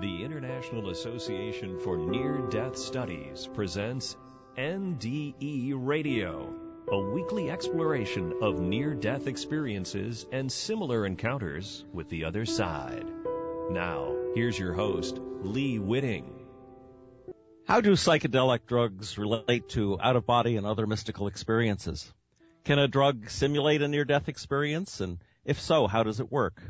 The International Association for Near Death Studies presents NDE Radio, a weekly exploration of near death experiences and similar encounters with the other side. Now, here's your host, Lee Witting. How do psychedelic drugs relate to out of body and other mystical experiences? Can a drug simulate a near death experience? And if so, how does it work?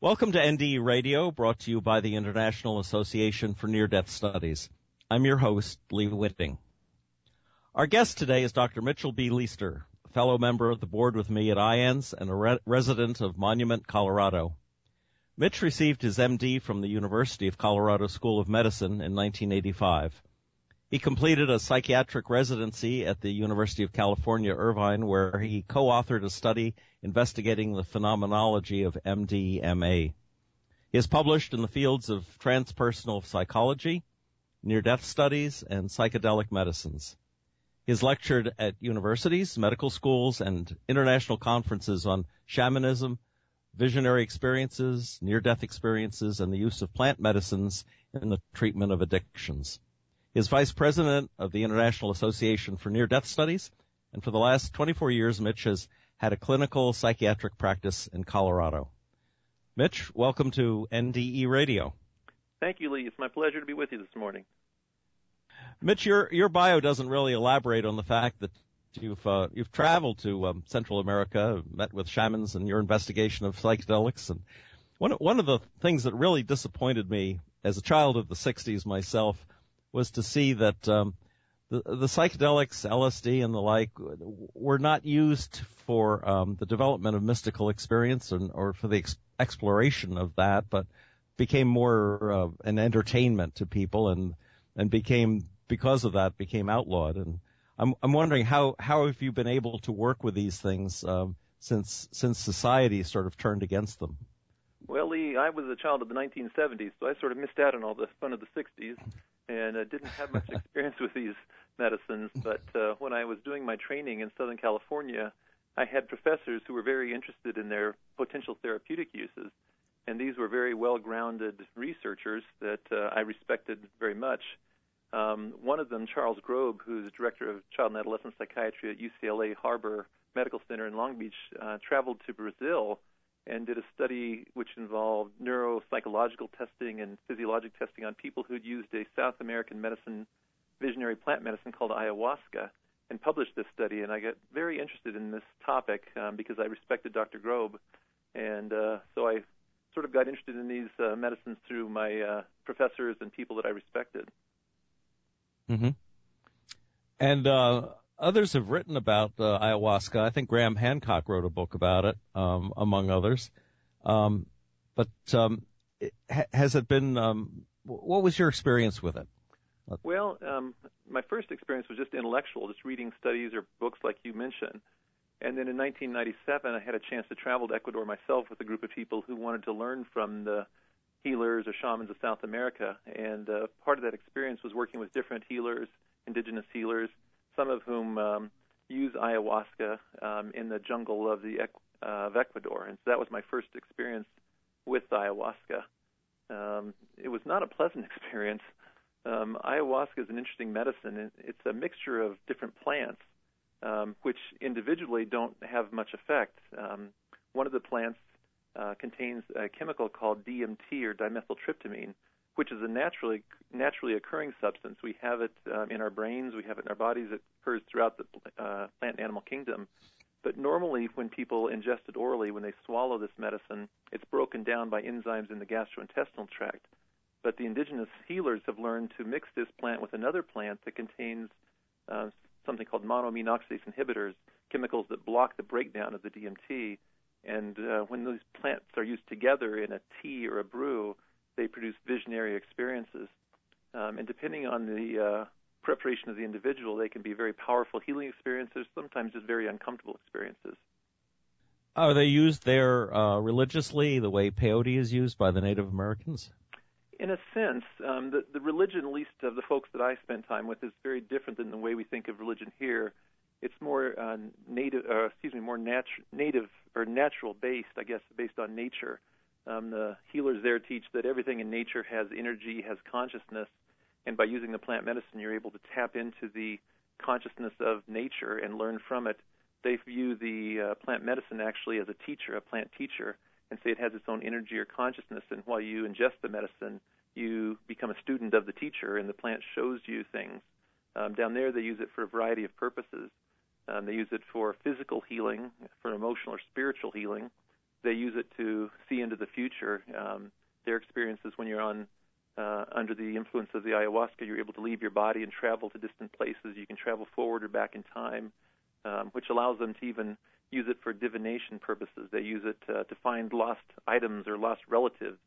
Welcome to NDE Radio, brought to you by the International Association for Near Death Studies. I'm your host, Lee Witting. Our guest today is Dr. Mitchell B. Liester, a fellow member of the board with me at IANDS and a re- resident of Monument, Colorado. Mitch received his MD from the University of Colorado School of Medicine in 1985. He completed a psychiatric residency at the University of California, Irvine, where he co-authored a study investigating the phenomenology of MDMA. He has published in the fields of transpersonal psychology, near-death studies, and psychedelic medicines. He has lectured at universities, medical schools, and international conferences on shamanism, visionary experiences, near-death experiences, and the use of plant medicines in the treatment of addictions. He is vice president of the International Association for Near Death Studies, and for the last 24 years, Mitch has had a clinical psychiatric practice in Colorado. Mitch, welcome to NDE Radio. Thank you, Lee. It's my pleasure to be with you this morning. Mitch, your your bio doesn't really elaborate on the fact that you've uh, you've traveled to um, Central America, met with shamans, and your investigation of psychedelics. And one one of the things that really disappointed me as a child of the '60s myself was to see that um, the, the psychedelics, LSD, and the like were not used for um, the development of mystical experience and, or for the ex- exploration of that, but became more uh, an entertainment to people and and became because of that became outlawed. And I'm I'm wondering how how have you been able to work with these things um, since since society sort of turned against them? Well, Lee, I was a child of the 1970s, so I sort of missed out on all the fun of the 60s and uh, didn't have much experience with these medicines. But uh, when I was doing my training in Southern California, I had professors who were very interested in their potential therapeutic uses, and these were very well-grounded researchers that uh, I respected very much. Um, one of them, Charles Grob, who's director of child and adolescent psychiatry at UCLA Harbor Medical Center in Long Beach, uh, traveled to Brazil and did a study which involved neuropsychological testing and physiologic testing on people who'd used a South American medicine, visionary plant medicine called ayahuasca, and published this study. And I got very interested in this topic um, because I respected Dr. Grob, and uh, so I sort of got interested in these uh, medicines through my uh, professors and people that I respected. Mm-hmm. And uh, others have written about uh, ayahuasca. I think Graham Hancock wrote a book about it, um, among others. Um, but um, it, has it been? Um, what was your experience with it? Well, um, my first experience was just intellectual, just reading studies or books like you mentioned. And then in 1997, I had a chance to travel to Ecuador myself with a group of people who wanted to learn from the healers or shamans of South America. And uh, part of that experience was working with different healers, indigenous healers, some of whom um, use ayahuasca um, in the jungle of the uh, of Ecuador, and so that was my first experience with ayahuasca. Um, it was not a pleasant experience. Um, ayahuasca is an interesting medicine. It's a mixture of different plants, um, which individually don't have much effect. Um, one of the plants uh, contains a chemical called DMT or dimethyltryptamine, which is a naturally naturally occurring substance. We have it um, in our brains, we have it in our bodies. It occurs throughout the uh, plant and animal kingdom. But normally, when people ingest it orally, when they swallow this medicine, it's broken down by enzymes in the gastrointestinal tract. But the indigenous healers have learned to mix this plant with another plant that contains uh, something called monoamine oxidase inhibitors, chemicals that block the breakdown of the DMT. And uh, when those plants are used together in a tea or a brew, they produce visionary experiences. Um, and depending on the uh, preparation of the individual, they can be very powerful healing experiences, sometimes just very uncomfortable experiences. Are they used there uh, religiously the way peyote is used by the Native Americans? In a sense, um, the, the religion, at least of the folks that I spent time with, is very different than the way we think of religion here. It's more uh, native, uh, excuse me, more natu- native or natural based, I guess, based on nature. Um, the healers there teach that everything in nature has energy, has consciousness, and by using the plant medicine, you're able to tap into the consciousness of nature and learn from it. They view the uh, plant medicine actually as a teacher, a plant teacher, and say it has its own energy or consciousness. And while you ingest the medicine, you become a student of the teacher, and the plant shows you things. Um, down there, they use it for a variety of purposes. Um, they use it for physical healing, for emotional or spiritual healing. They use it to see into the future. Um, their experiences when you're on uh, under the influence of the ayahuasca, you're able to leave your body and travel to distant places. You can travel forward or back in time, um, which allows them to even use it for divination purposes. They use it uh, to find lost items or lost relatives.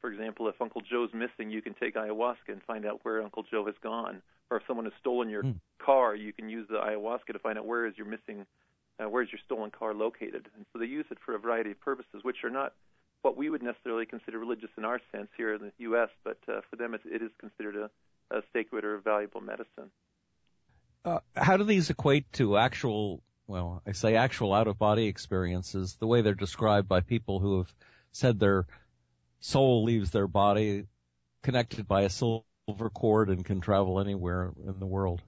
For example, if Uncle Joe's missing, you can take ayahuasca and find out where Uncle Joe has gone. Or if someone has stolen your mm. car, you can use the ayahuasca to find out where is your missing, uh, where is your stolen car located. And so they use it for a variety of purposes, which are not what we would necessarily consider religious in our sense here in the U.S., but uh, for them it, it is considered a, a sacred or a valuable medicine. Uh, how do these equate to actual, well, I say actual out of body experiences, the way they're described by people who have said their soul leaves their body connected by a silver cord and can travel anywhere in the world?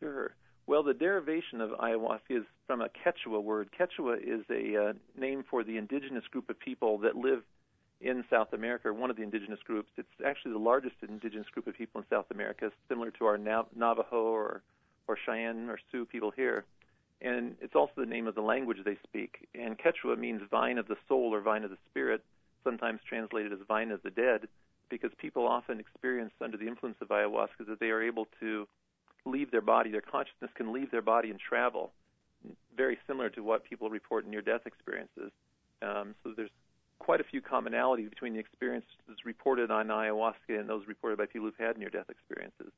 Sure. Well, the derivation of ayahuasca is from a Quechua word. Quechua is a uh, name for the indigenous group of people that live in South America, one of the indigenous groups. It's actually the largest indigenous group of people in South America, similar to our Navajo or, or Cheyenne or Sioux people here. And it's also the name of the language they speak. And Quechua means vine of the soul or vine of the spirit, sometimes translated as vine of the dead, because people often experience under the influence of ayahuasca that they are able to leave their body, their consciousness can leave their body and travel, very similar to what people report in near-death experiences. Um, so there's quite a few commonalities between the experiences reported on ayahuasca and those reported by people who've had near-death experiences.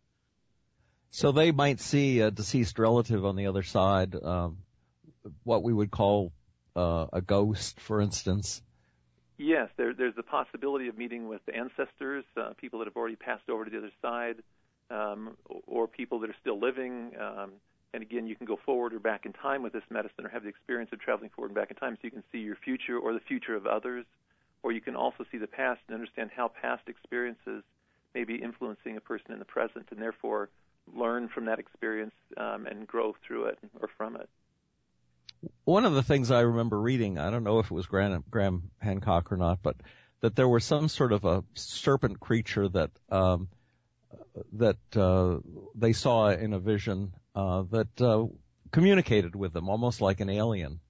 So they might see a deceased relative on the other side, um, what we would call uh, a ghost, for instance. Yes, there, there's the possibility of meeting with ancestors, uh, people that have already passed over to the other side um, or people that are still living. Um, and again, you can go forward or back in time with this medicine or have the experience of traveling forward and back in time so you can see your future or the future of others. Or you can also see the past and understand how past experiences may be influencing a person in the present and therefore learn from that experience um, and grow through it or from it. One of the things I remember reading, I don't know if it was Graham, Graham Hancock or not, but that there was some sort of a serpent creature that um, that uh, they saw in a vision uh, that uh, communicated with them almost like an alien.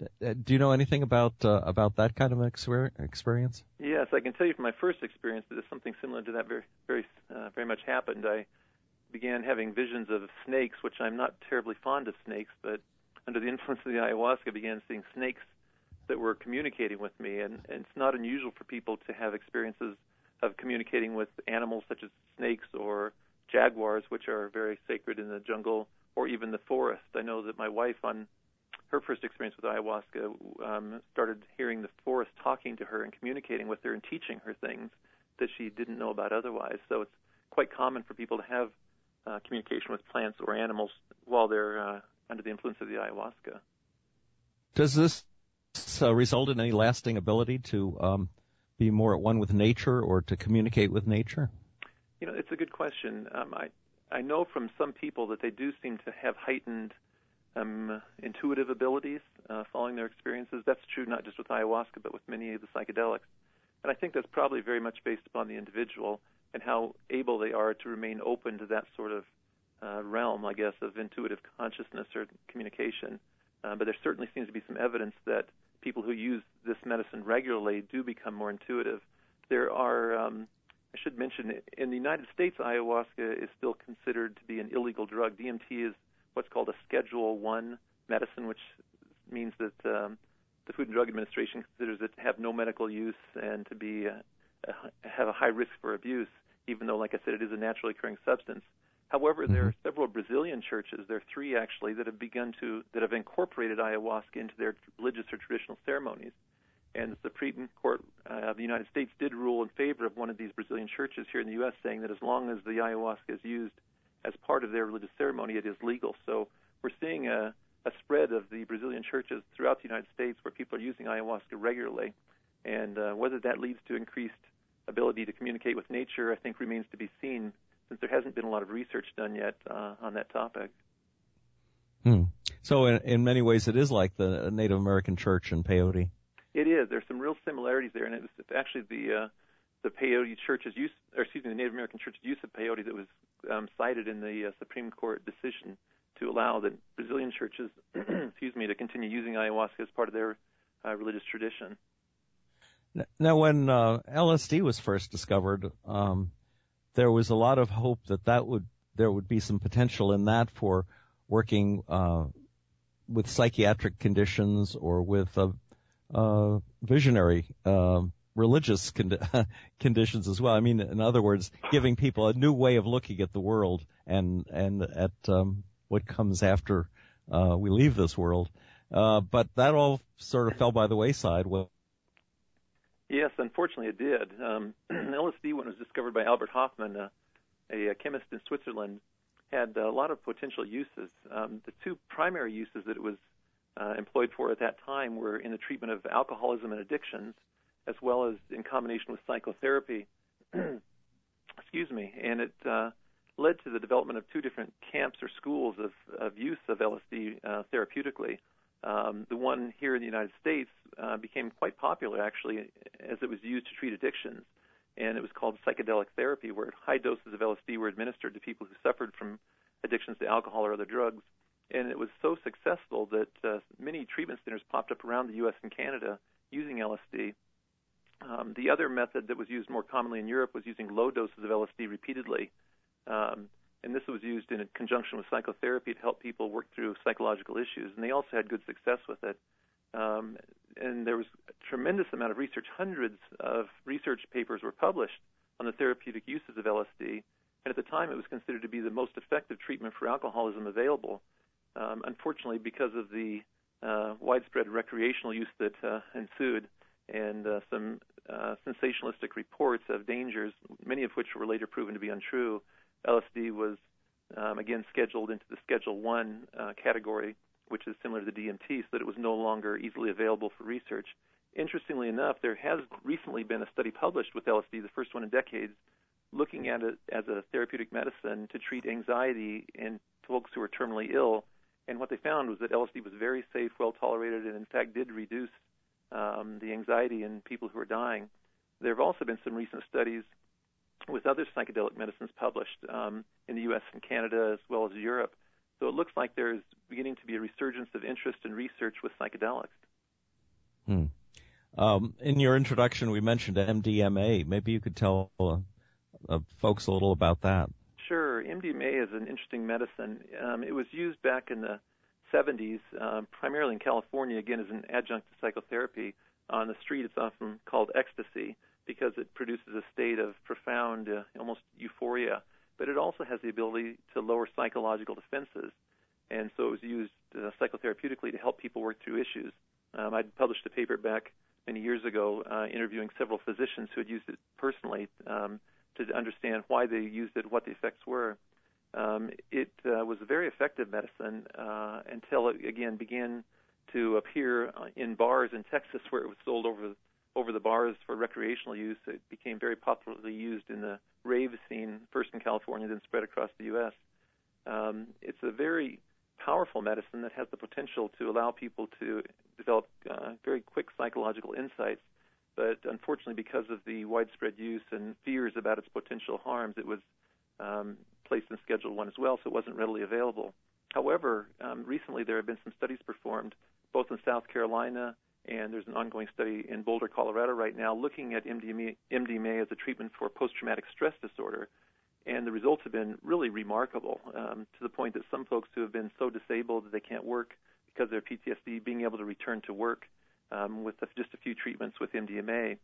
Uh, do you know anything about uh, about that kind of experience? Yes, I can tell you from my first experience that something similar to that very very uh, very much happened. I began having visions of snakes, which I'm not terribly fond of snakes, but under the influence of the ayahuasca, began seeing snakes that were communicating with me, and, and it's not unusual for people to have experiences of communicating with animals such as snakes or jaguars, which are very sacred in the jungle, or even the forest. I know that my wife, on her first experience with ayahuasca, um, started hearing the forest talking to her and communicating with her and teaching her things that she didn't know about otherwise. So it's quite common for people to have uh, communication with plants or animals while they're uh, under the influence of the ayahuasca. Does this uh, result in any lasting ability to um, be more at one with nature or to communicate with nature? You know, it's a good question. Um, I I know from some people that they do seem to have heightened um, intuitive abilities uh, following their experiences. That's true not just with ayahuasca, but with many of the psychedelics. And I think that's probably very much based upon the individual and how able they are to remain open to that sort of uh, realm, I guess, of intuitive consciousness or communication. Uh, but there certainly seems to be some evidence that people who use this medicine regularly do become more intuitive. There are, um, I should mention, in the United States, ayahuasca is still considered to be an illegal drug. DMT is what's called a Schedule One medicine, which means that um, the Food and Drug Administration considers it to have no medical use and to be uh, have a high risk for abuse, even though, like I said, it is a naturally occurring substance. However, there are mm-hmm. several Brazilian churches, there are three actually, that have begun to, that have incorporated ayahuasca into their religious or traditional ceremonies. And the Supreme Court uh, of the United States did rule in favor of one of these Brazilian churches here in the U.S., saying that as long as the ayahuasca is used as part of their religious ceremony, it is legal. So we're seeing a, a spread of the Brazilian churches throughout the United States where people are using ayahuasca regularly. And uh, whether that leads to increased ability to communicate with nature, I think remains to be seen, since there hasn't been a lot of research done yet uh, on that topic. Hmm. So, in, in many ways, it is like the Native American church in peyote. It is. There's some real similarities there, and it was actually the uh, the peyote church's use, or excuse me, the Native American church's use of peyote that was um, cited in the uh, Supreme Court decision to allow the Brazilian churches, excuse me, to continue using ayahuasca as part of their uh, religious tradition. Now, when uh, LSD was first discovered, um, there was a lot of hope that that would there would be some potential in that for working uh, with psychiatric conditions or with uh, uh, visionary uh, religious con- conditions as well. I mean, in other words, giving people a new way of looking at the world and and at um, what comes after uh, we leave this world. Uh, but that all sort of fell by the wayside. Well, yes, unfortunately, it did. Um, LSD, when it was discovered by Albert Hofmann, uh, a, a chemist in Switzerland, had a lot of potential uses. Um, the two primary uses that it was uh, employed for at that time were in the treatment of alcoholism and addictions, as well as in combination with psychotherapy. Excuse me. And it uh, led to the development of two different camps or schools of, of use of LSD uh, therapeutically. Um, the one here in the United States uh, became quite popular, actually, as it was used to treat addictions. And it was called psychedelic therapy, where high doses of LSD were administered to people who suffered from addictions to alcohol or other drugs. And it was so successful that uh, many treatment centers popped up around the U.S. and Canada using LSD. Um, the other method that was used more commonly in Europe was using low doses of LSD repeatedly. Um, and this was used in conjunction with psychotherapy to help people work through psychological issues. And they also had good success with it. Um, and there was a tremendous amount of research. Hundreds of research papers were published on the therapeutic uses of LSD. And at the time, it was considered to be the most effective treatment for alcoholism available. Um, unfortunately, because of the uh, widespread recreational use that uh, ensued and uh, some uh, sensationalistic reports of dangers, many of which were later proven to be untrue, LSD was um, again scheduled into the Schedule One uh, category, which is similar to the DMT, so that it was no longer easily available for research. Interestingly enough, there has recently been a study published with LSD, the first one in decades, looking at it as a therapeutic medicine to treat anxiety in folks who are terminally ill. And what they found was that LSD was very safe, well tolerated, and in fact did reduce um, the anxiety in people who are dying. There have also been some recent studies with other psychedelic medicines published um, in the U.S. and Canada as well as Europe. So it looks like there's beginning to be a resurgence of interest in research with psychedelics. Hmm. Um, in your introduction, we mentioned MDMA. Maybe you could tell uh, uh, folks a little about that. Sure. MDMA is an interesting medicine. Um, it was used back in the 70s, um, primarily in California, again as an adjunct to psychotherapy. On the street, it's often called ecstasy because it produces a state of profound, uh, almost euphoria. But it also has the ability to lower psychological defenses, and so it was used uh, psychotherapeutically to help people work through issues. Um, I'd published a paper back many years ago uh, interviewing several physicians who had used it personally um, to understand why they used it, what the effects were. Um, it uh, was a very effective medicine uh, until it again began to appear in bars in Texas where it was sold over over the bars for recreational use. It became very popularly used in the rave scene, first in California, then spread across the U.S. Um, it's a very powerful medicine that has the potential to allow people to develop uh, very quick psychological insights. But unfortunately, because of the widespread use and fears about its potential harms, it was um, placed in Schedule One as well, so it wasn't readily available. However, um, recently there have been some studies performed, both in South Carolina and there's an ongoing study in Boulder, Colorado right now looking at MDMA, MDMA as a treatment for post-traumatic stress disorder. And the results have been really remarkable um, to the point that some folks who have been so disabled that they can't work because of their PTSD being able to return to work um, with just a few treatments with MDMA.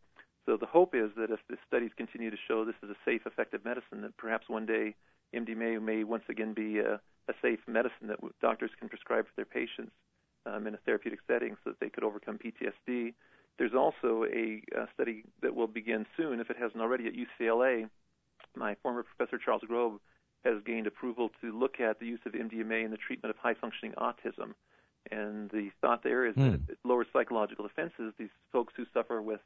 So the hope is that if the studies continue to show this is a safe, effective medicine, that perhaps one day MDMA may once again be a, a safe medicine that doctors can prescribe for their patients um, in a therapeutic setting so that they could overcome PTSD. There's also a, a study that will begin soon, if it hasn't already, at UCLA. My former professor Charles Grob has gained approval to look at the use of MDMA in the treatment of high functioning autism. And the thought there is mm. that it lowers psychological defenses. These folks who suffer with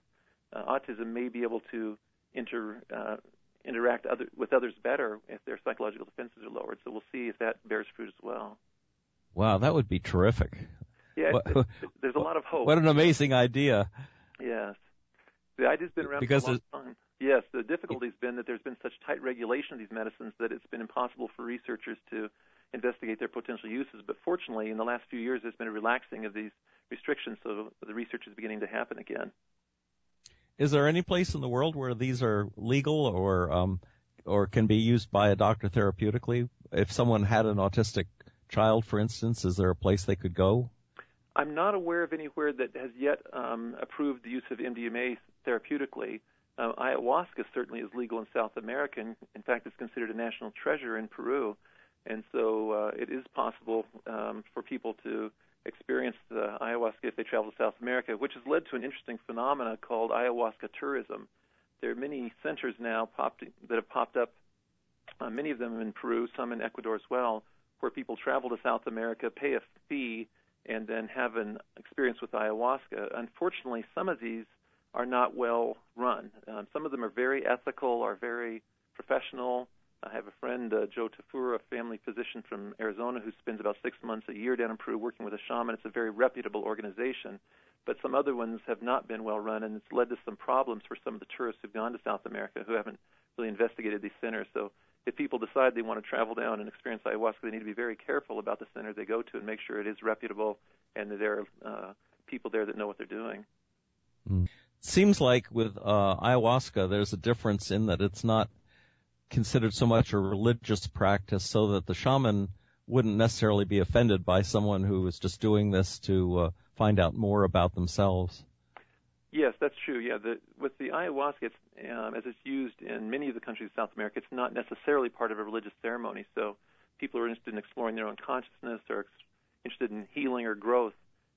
uh, autism may be able to inter, uh, interact other, with others better if their psychological defenses are lowered. So we'll see if that bears fruit as well. Wow, that would be terrific. Yeah, what, there's a lot of hope. What an amazing idea. Yes. The idea's been around because for a long time. Yes, the difficulty's been that there's been such tight regulation of these medicines that it's been impossible for researchers to investigate their potential uses. But fortunately, in the last few years, there's been a relaxing of these restrictions, so the research is beginning to happen again. Is there any place in the world where these are legal or um, or can be used by a doctor therapeutically? If someone had an autistic child, for instance, is there a place they could go? I'm not aware of anywhere that has yet um, approved the use of MDMA therapeutically. Uh, ayahuasca certainly is legal in South America. In fact, it's considered a national treasure in Peru. And so uh, it is possible um, for people to experience the ayahuasca if they travel to South America, which has led to an interesting phenomenon called ayahuasca tourism. There are many centers now popped, that have popped up, uh, many of them in Peru, some in Ecuador as well, where people travel to South America, pay a fee, and then have an experience with ayahuasca. Unfortunately, some of these are not well run. Um, some of them are very ethical, are very professional, I have a friend, uh, Joe Tafura, a family physician from Arizona, who spends about six months a year down in Peru working with a shaman. It's a very reputable organization, but some other ones have not been well run, and it's led to some problems for some of the tourists who've gone to South America who haven't really investigated these centers. So if people decide they want to travel down and experience ayahuasca, they need to be very careful about the center they go to and make sure it is reputable and that there are uh, people there that know what they're doing. Mm. Seems like with uh, ayahuasca, there's a difference in that it's not considered so much a religious practice so that the shaman wouldn't necessarily be offended by someone who was just doing this to uh, find out more about themselves. Yes, that's true. Yeah, the, with the ayahuasca, it's, um, as it's used in many of the countries of South America, it's not necessarily part of a religious ceremony. So people who are interested in exploring their own consciousness or ex- interested in healing or growth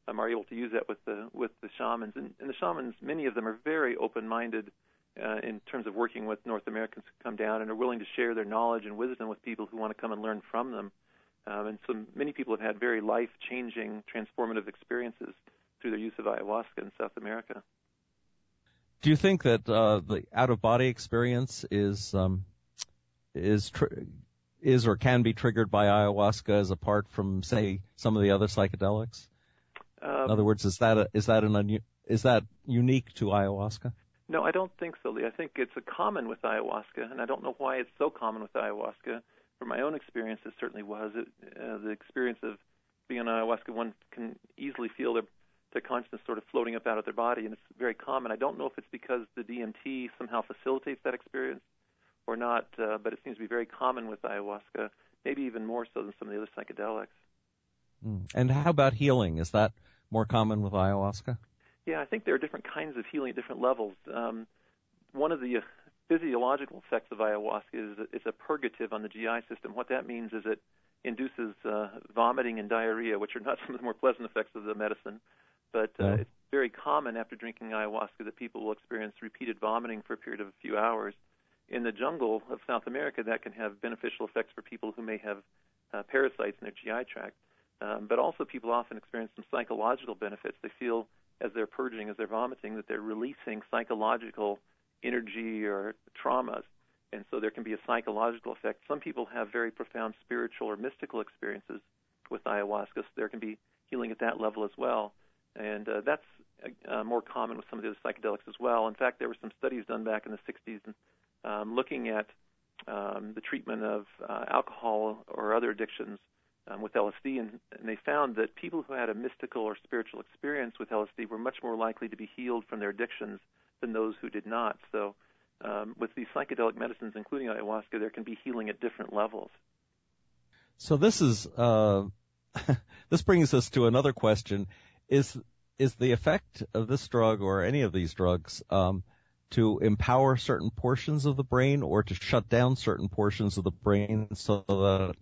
um, are able to use that with the with the shamans. And, and the shamans, many of them are very open-minded uh, in terms of working with North Americans who come down and are willing to share their knowledge and wisdom with people who want to come and learn from them. Um, and so many people have had very life-changing, transformative experiences through their use of ayahuasca in South America. Do you think that uh, the out-of-body experience is um, is tr- is or can be triggered by ayahuasca as apart from, say, some of the other psychedelics? Um, in other words, is that a, is that an un- is that unique to ayahuasca? No, I don't think so, Lee. I think it's a common with ayahuasca, and I don't know why it's so common with ayahuasca. From my own experience, it certainly was. It, uh, the experience of being on ayahuasca, one can easily feel their, their consciousness sort of floating up out of their body, and it's very common. I don't know if it's because the DMT somehow facilitates that experience or not, uh, but it seems to be very common with ayahuasca, maybe even more so than some of the other psychedelics. Hmm. And how about healing? Is that more common with ayahuasca? Yeah, I think there are different kinds of healing at different levels. Um, one of the physiological effects of ayahuasca is it's a purgative on the GI system. What that means is it induces uh, vomiting and diarrhea, which are not some of the more pleasant effects of the medicine. But uh, it's very common after drinking ayahuasca that people will experience repeated vomiting for a period of a few hours. In the jungle of South America, that can have beneficial effects for people who may have uh, parasites in their GI tract. Um, but also, people often experience some psychological benefits. They feel as they're purging, as they're vomiting, that they're releasing psychological energy or traumas. And so there can be a psychological effect. Some people have very profound spiritual or mystical experiences with ayahuasca. So there can be healing at that level as well. And uh, that's uh, more common with some of the other psychedelics as well. In fact, there were some studies done back in the 60s um, looking at um, the treatment of uh, alcohol or other addictions um, with LSD, and, and they found that people who had a mystical or spiritual experience with LSD were much more likely to be healed from their addictions than those who did not. So, um, with these psychedelic medicines, including ayahuasca, there can be healing at different levels. So this is uh, this brings us to another question: is is the effect of this drug or any of these drugs um, to empower certain portions of the brain or to shut down certain portions of the brain so that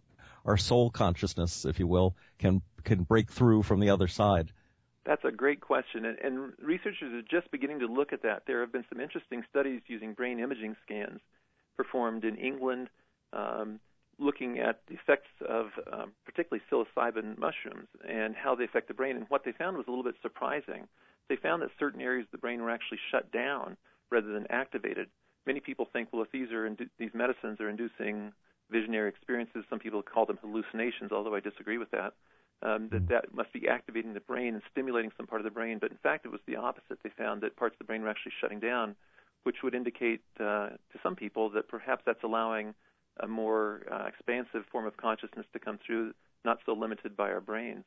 our soul consciousness, if you will, can can break through from the other side? That's a great question, and, and researchers are just beginning to look at that. There have been some interesting studies using brain imaging scans performed in England, um, looking at the effects of um, particularly psilocybin mushrooms and how they affect the brain. And what they found was a little bit surprising. they found that certain areas of the brain were actually shut down rather than activated. Many people think, well, if these are indu- these medicines are inducing visionary experiences, some people call them hallucinations, although I disagree with that. Um, that hmm. that must be activating the brain and stimulating some part of the brain, but in fact it was the opposite. They found that parts of the brain were actually shutting down, which would indicate uh, to some people that perhaps that's allowing a more uh, expansive form of consciousness to come through, not so limited by our brains.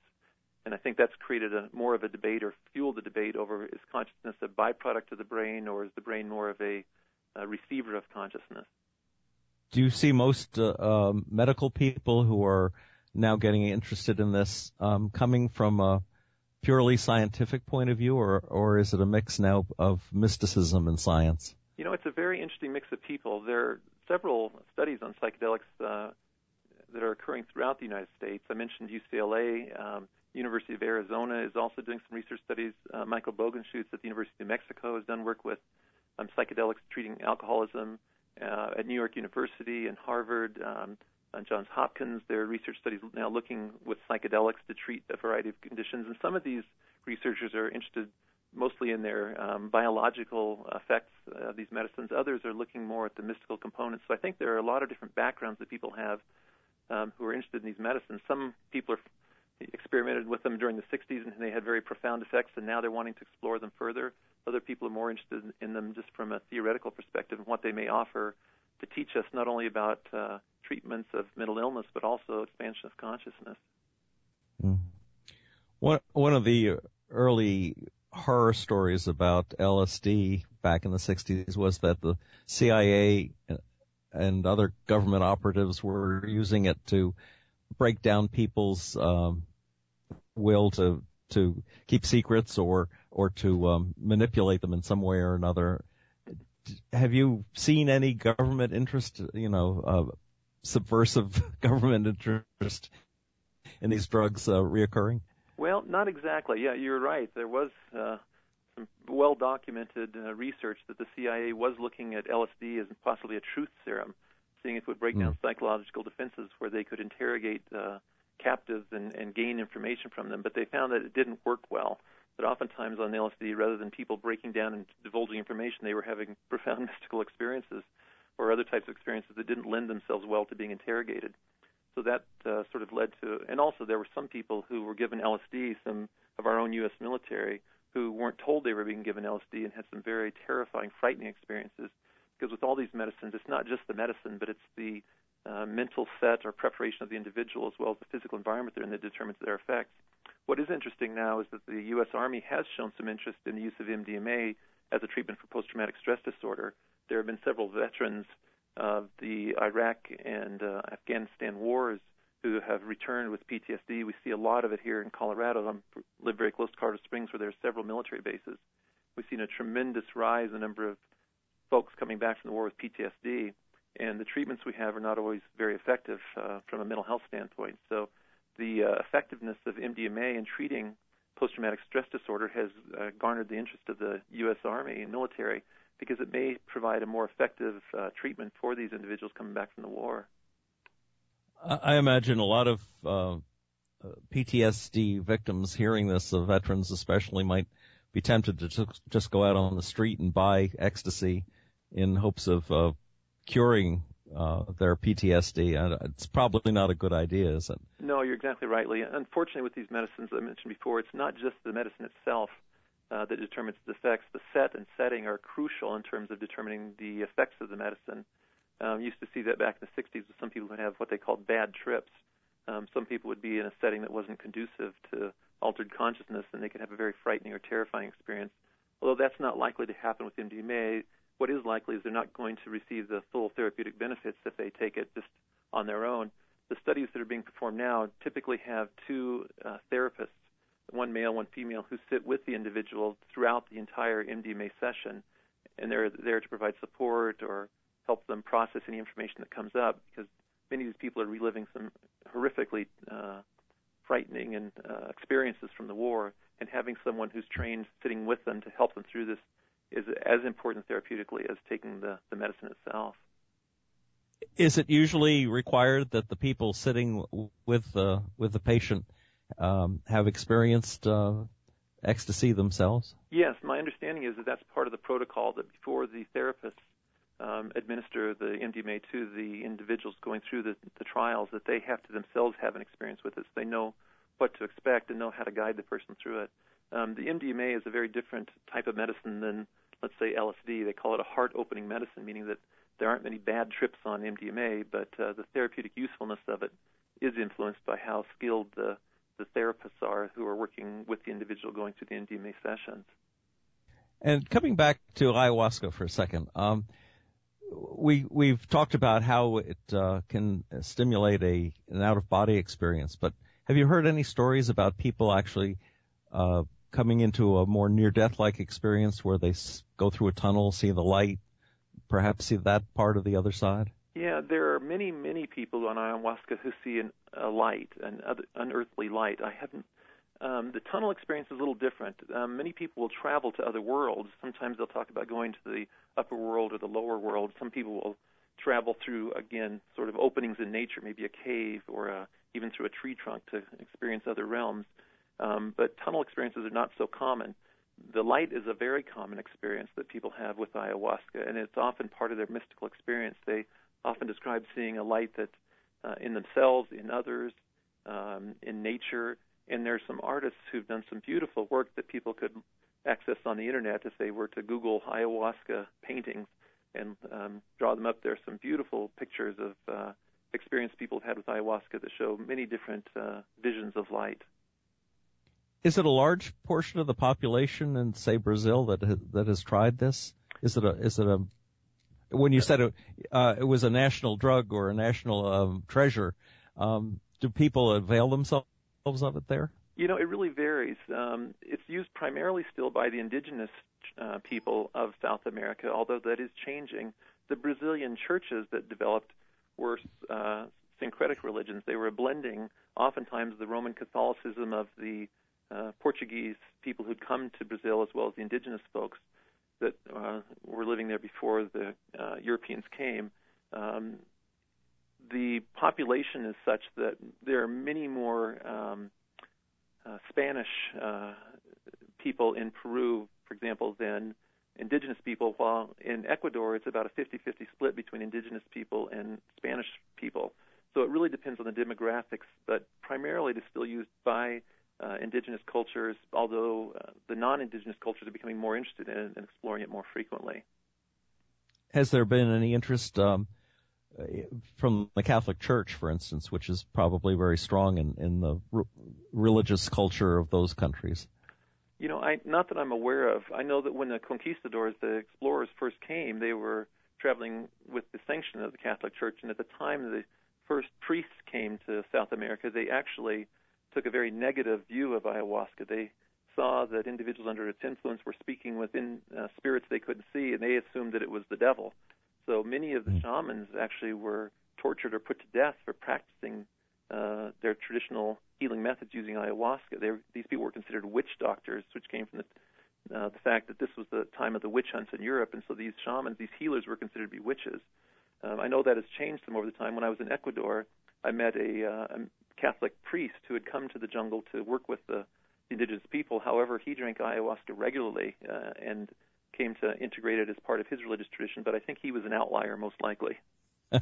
And I think that's created a more of a debate or fueled the debate over is consciousness a byproduct of the brain or is the brain more of a, a receiver of consciousness? Do you see most uh, uh, medical people who are now getting interested in this um, coming from a purely scientific point of view, or or is it a mix now of mysticism and science? You know, it's a very interesting mix of people. There several studies on psychedelics uh, that are occurring throughout the United States. I mentioned UCLA. Um, University of Arizona is also doing some research studies. Uh, Michael Bogenschutz at the University of Mexico has done work with um, psychedelics treating alcoholism. Uh, at New York University and Harvard, um, and Johns Hopkins, there are research studies now looking with psychedelics to treat a variety of conditions. And some of these researchers are interested mostly in their um, biological effects of these medicines. Others are looking more at the mystical components. So I think there are a lot of different backgrounds that people have um, who are interested in these medicines. Some people are experimented with them during the 60s and they had very profound effects, and now they're wanting to explore them further. Other people are more interested in them just from a theoretical perspective and what they may offer to teach us not only about uh, treatments of mental illness, but also expansion of consciousness. Mm. One one of the early horror stories about LSD back in the 60s was that the CIA and other government operatives were using it to break down people's um, will to to keep secrets or or to um, manipulate them in some way or another. Have you seen any government interest, you know, uh, subversive government interest in these drugs uh, reoccurring? Well, not exactly. Yeah, you're right. There was uh, some well documented uh, research that the CIA was looking at LSD as possibly a truth serum, seeing if it would break mm. down psychological defenses where they could interrogate uh, captives and, and gain information from them. But they found that it didn't work well. That oftentimes on LSD, rather than people breaking down and divulging information, they were having profound mystical experiences or other types of experiences that didn't lend themselves well to being interrogated. So that uh, sort of led to, and also there were some people who were given LSD, some of our own U.S. military, who weren't told they were being given LSD and had some very terrifying, frightening experiences. Because with all these medicines, it's not just the medicine, but it's the uh, mental set or preparation of the individual as well as the physical environment they're in that determines their effects. What is interesting now is that the U.S. Army has shown some interest in the use of MDMA as a treatment for post-traumatic stress disorder there have been several veterans of the Iraq and uh, Afghanistan wars who have returned with PTSD. We see a lot of it here in Colorado. I live very close to Colorado Springs, where there are several military bases. We've seen a tremendous rise in the number of folks coming back from the war with PTSD, and the treatments we have are not always very effective uh, from a mental health standpoint. So, the uh, effectiveness of MDMA in treating post-traumatic stress disorder has uh, garnered the interest of the U.S. Army and military because it may provide a more effective uh, treatment for these individuals coming back from the war. I imagine a lot of uh, PTSD victims hearing this, the veterans especially, might be tempted to just go out on the street and buy ecstasy in hopes of uh, curing uh, their PTSD. And it's probably not a good idea, is it? No, you're exactly right, Lee. Unfortunately, with these medicines I mentioned before, it's not just the medicine itself uh, that determines its effects. The set and setting are crucial in terms of determining the effects of the medicine. Um, used to see that back in the 60s with some people who have what they called bad trips. Um, some people would be in a setting that wasn't conducive to altered consciousness, and they could have a very frightening or terrifying experience. Although that's not likely to happen with MDMA, what is likely is they're not going to receive the full therapeutic benefits if they take it just on their own. The studies that are being performed now typically have two uh, therapists one male, one female, who sit with the individual throughout the entire MDMA session, and they're there to provide support or help them process any information that comes up because many of these people are reliving some horrifically uh, frightening and uh, experiences from the war, and having someone who's trained sitting with them to help them through this is as important therapeutically as taking the, the medicine itself. Is it usually required that the people sitting with the with the patient um, have experienced uh, ecstasy themselves? Yes, my understanding is that that's part of the protocol that before the therapists um, administer the MDMA to the individuals going through the, the trials, that they have to themselves have an experience with it so they know what to expect and know how to guide the person through it. Um, the MDMA is a very different type of medicine than, let's say, LSD. They call it a heart opening medicine, meaning that there aren't many bad trips on MDMA, but uh, the therapeutic usefulness of it is influenced by how skilled the, the therapists are who are working with the individual going through the MDMA sessions. And coming back to ayahuasca for a second, um, we we've talked about how it uh, can stimulate a an out of body experience, but have you heard any stories about people actually uh, coming into a more near death like experience where they s- go through a tunnel, see the light, perhaps see that part of the other side? Yeah, there are many, many people on ayahuasca who see an, a light, an unearthly light. I haven't. Um, the tunnel experience is a little different. Um, many people will travel to other worlds. Sometimes they'll talk about going to the upper world or the lower world. Some people will travel through, again, sort of openings in nature, maybe a cave or a, even through a tree trunk to experience other realms. Um, but tunnel experiences are not so common. The light is a very common experience that people have with ayahuasca, and it's often part of their mystical experience. They often describe seeing a light that uh, in themselves, in others, um, in nature. And there's some artists who've done some beautiful work that people could access on the internet if they were to Google ayahuasca paintings and um, draw them up. There's some beautiful pictures of uh, experience people have had with ayahuasca that show many different uh, visions of light. Is it a large portion of the population in, say, Brazil that has, that has tried this? Is it a is it a when you said it, uh, it was a national drug or a national um, treasure? Um, do people avail themselves of it there? You know, it really varies. Um, it's used primarily still by the indigenous uh, people of South America, although that is changing. The Brazilian churches that developed were uh, syncretic religions. They were blending, oftentimes, the Roman Catholicism of the uh, Portuguese people who'd come to Brazil as well as the indigenous folks that uh, were living there before the uh, Europeans came. Um, the population is such that there are many more um, uh, Spanish uh, people in Peru, for example, than indigenous people, while in Ecuador it's about a 50-50 split between indigenous people and Spanish people. So it really depends on the demographics, but primarily it is still used by uh, indigenous cultures, although uh, the non-indigenous cultures are becoming more interested in it and exploring it more frequently. Has there been any interest um, from the Catholic Church, for instance, which is probably very strong in, in the r- religious culture of those countries? You know, I not that I'm aware of. I know that when the conquistadors, the explorers, first came, they were traveling with the sanction of the Catholic Church, and at the time the first priests came to South America, they actually took a very negative view of ayahuasca. They saw that individuals under its influence were speaking within uh, spirits they couldn't see, and they assumed that it was the devil. So many of the hmm. shamans actually were tortured or put to death for practicing uh, their traditional healing methods using ayahuasca. They were, these people were considered witch doctors, which came from the, uh, the fact that this was the time of the witch hunts in Europe, and so these shamans, these healers, were considered to be witches. Um, I know that has changed some over the time. When I was in Ecuador, I met a, uh, a Catholic priest who had come to the jungle to work with the indigenous people. However, he drank ayahuasca regularly uh, and came to integrate it as part of his religious tradition. But I think he was an outlier, most likely.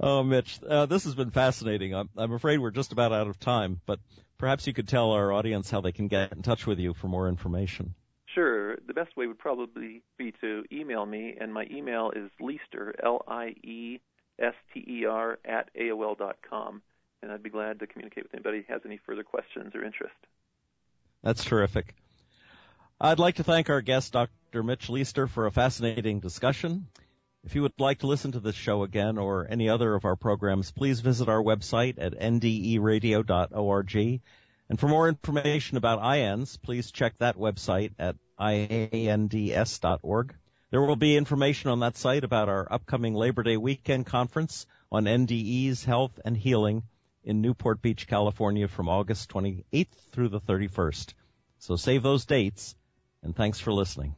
oh, Mitch, uh, this has been fascinating. I'm, I'm afraid we're just about out of time, but perhaps you could tell our audience how they can get in touch with you for more information. Sure. The best way would probably be to email me, and my email is Liester, L-I-E S-T-E-R, at AOL dot com. And I'd be glad to communicate with anybody who has any further questions or interest. That's terrific. I'd like to thank our guest, Dr. Mitch Liester, for a fascinating discussion. If you would like to listen to this show again or any other of our programs, please visit our website at nderadio.org. And for more information about IANDS, please check that website at iands.org. There will be information on that site about our upcoming Labor Day weekend conference on NDE's health and healing in Newport Beach, California from August 28th through the 31st. So save those dates and thanks for listening.